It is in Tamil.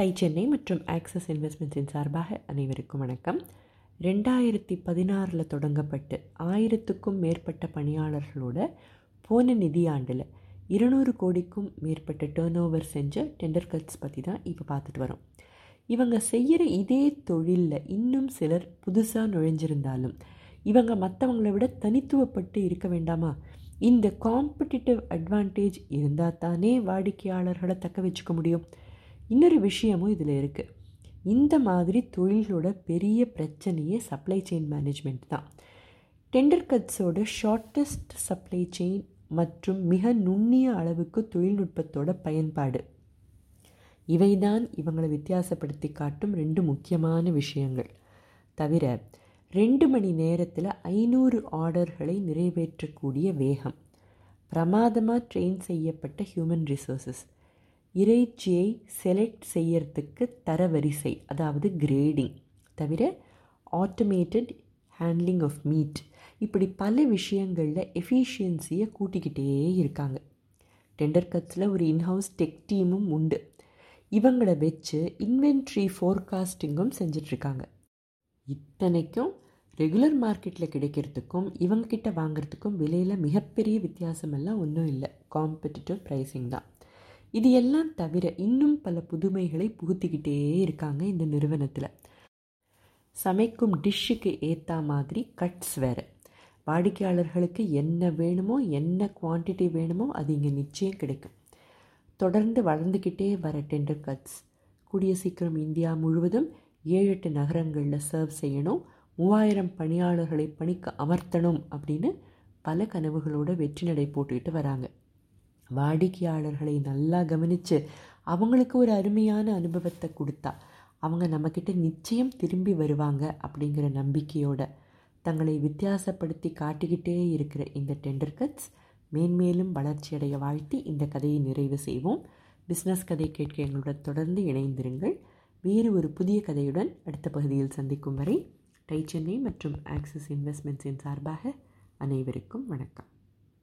டை சென்னை மற்றும் ஆக்சஸ் இன்வெஸ்ட்மெண்ட்ஸின் சார்பாக அனைவருக்கும் வணக்கம். ரெண்டாயிரத்தி பதினாறில் தொடங்கப்பட்டு ஆயிரத்துக்கும் மேற்பட்ட பணியாளர்களோட போன நிதியாண்டில் இருநூறு கோடிக்கும் மேற்பட்ட டேர்ன் ஓவர் செஞ்ச டெண்டர் கட்ஸ் பற்றி தான் இப்போ பார்த்துட்டு வரோம். இவங்க செய்கிற இதே தொழிலில் இன்னும் சிலர் புதுசாக நுழைஞ்சிருந்தாலும் இவங்க மற்றவங்களை விட தனித்துவப்பட்டு இருக்க வேண்டாமா? இந்த காம்படிட்டிவ் அட்வான்டேஜ் இருந்தால் தானே வாடிக்கையாளர்களை தக்க வச்சுக்க முடியும். இன்னொரு விஷயமும் இதில் இருக்குது இந்த மாதிரி தொழிலோட பெரிய பிரச்சனையே சப்ளை செயின் மேனேஜ்மெண்ட் தான். டெண்டர் கட்ஸோட ஷார்ட்டஸ்ட் சப்ளை செயின் மற்றும் மிக நுண்ணிய அளவுக்கு தொழில்நுட்பத்தோட பயன்பாடு. இவைதான் இவங்களை வித்தியாசப்படுத்தி காட்டும் ரெண்டு முக்கியமான விஷயங்கள். தவிர ரெண்டு மணி நேரத்தில் ஐநூறு ஆர்டர்களை நிறைவேற்றக்கூடிய வேகம். பிரமாதமாக ட்ரெயின் செய்யப்பட்ட ஹியூமன் ரிசோர்ஸஸ் இறைச்சியை செலக்ட் செய்யறதுக்கு தரவரிசை அதாவது கிரேடிங் தவிர ஆட்டோமேட்டட் ஹேண்ட்லிங் ஆஃப் மீட் இப்படி பல விஷயங்களில் எஃபிஷியன்சியை கூட்டிக்கிட்டே இருக்காங்க. டெண்டர் கட்ஸில் ஒரு இன்ஹவுஸ் டெக் டீமும் உண்டு. இவங்களை வச்சு இன்வென்ட்ரி ஃபோர்காஸ்டிங்கும் செஞ்சிட்ருக்காங்க. இத்தனைக்கும் ரெகுலர் மார்க்கெட்டில் கிடைக்கிறதுக்கும் இவங்கக்கிட்ட வாங்குறதுக்கும் விலையில் மிகப்பெரிய வித்தியாசமெல்லாம் ஒன்றும் இல்லை. காம்படிட்டிவ் ப்ரைஸிங் தான். இது எல்லாம் தவிர இன்னும் பல புதுமைகளை புகுத்திக்கிட்டே இருக்காங்க இந்த நிறுவனத்தில். சமைக்கும் டிஷ்ஷுக்கு ஏற்ற மாதிரி கட்ஸ் வேறு. வாடிக்கையாளர்களுக்கு என்ன வேணுமோ என்ன குவான்டிட்டி வேணுமோ அது இங்கே நிச்சயம் கிடைக்கும். தொடர்ந்து வளர்ந்துக்கிட்டே வர டெண்டர் கட்ஸ் கூடிய சீக்கிரம் இந்தியா முழுவதும் ஏழு எட்டு நகரங்களில் சர்வ் செய்யணும். மூவாயிரம் பணியாளர்களை பணிக்கு அமர்த்தணும் அப்படின்னு பல கனவுகளோட வெற்றி நடை போட்டுக்கிட்டு வராங்க. வாடிக்கையாளர்களை நல்லா கவனித்து அவங்களுக்கு ஒரு அருமையான அனுபவத்தை கொடுத்தா அவங்க நம்மக்கிட்ட நிச்சயம் திரும்பி வருவாங்க அப்படிங்கிற நம்பிக்கையோட தங்களை வித்தியாசப்படுத்தி காட்டிக்கிட்டே இருக்கிற இந்த டெண்டர் கட்ஸ் மேன்மேலும் வளர்ச்சியடைய வாழ்த்தி இந்த கதையை நிறைவு செய்வோம். பிஸ்னஸ் கதை கேட்க எங்களுடன் தொடர்ந்து இணைந்திருங்கள். வேறு ஒரு புதிய கதையுடன் அடுத்த பகுதியில் சந்திக்கும் வரை டை சென்னை மற்றும் ஆக்சிஸ் இன்வெஸ்ட்மெண்ட்ஸின் சார்பாக அனைவருக்கும் வணக்கம்.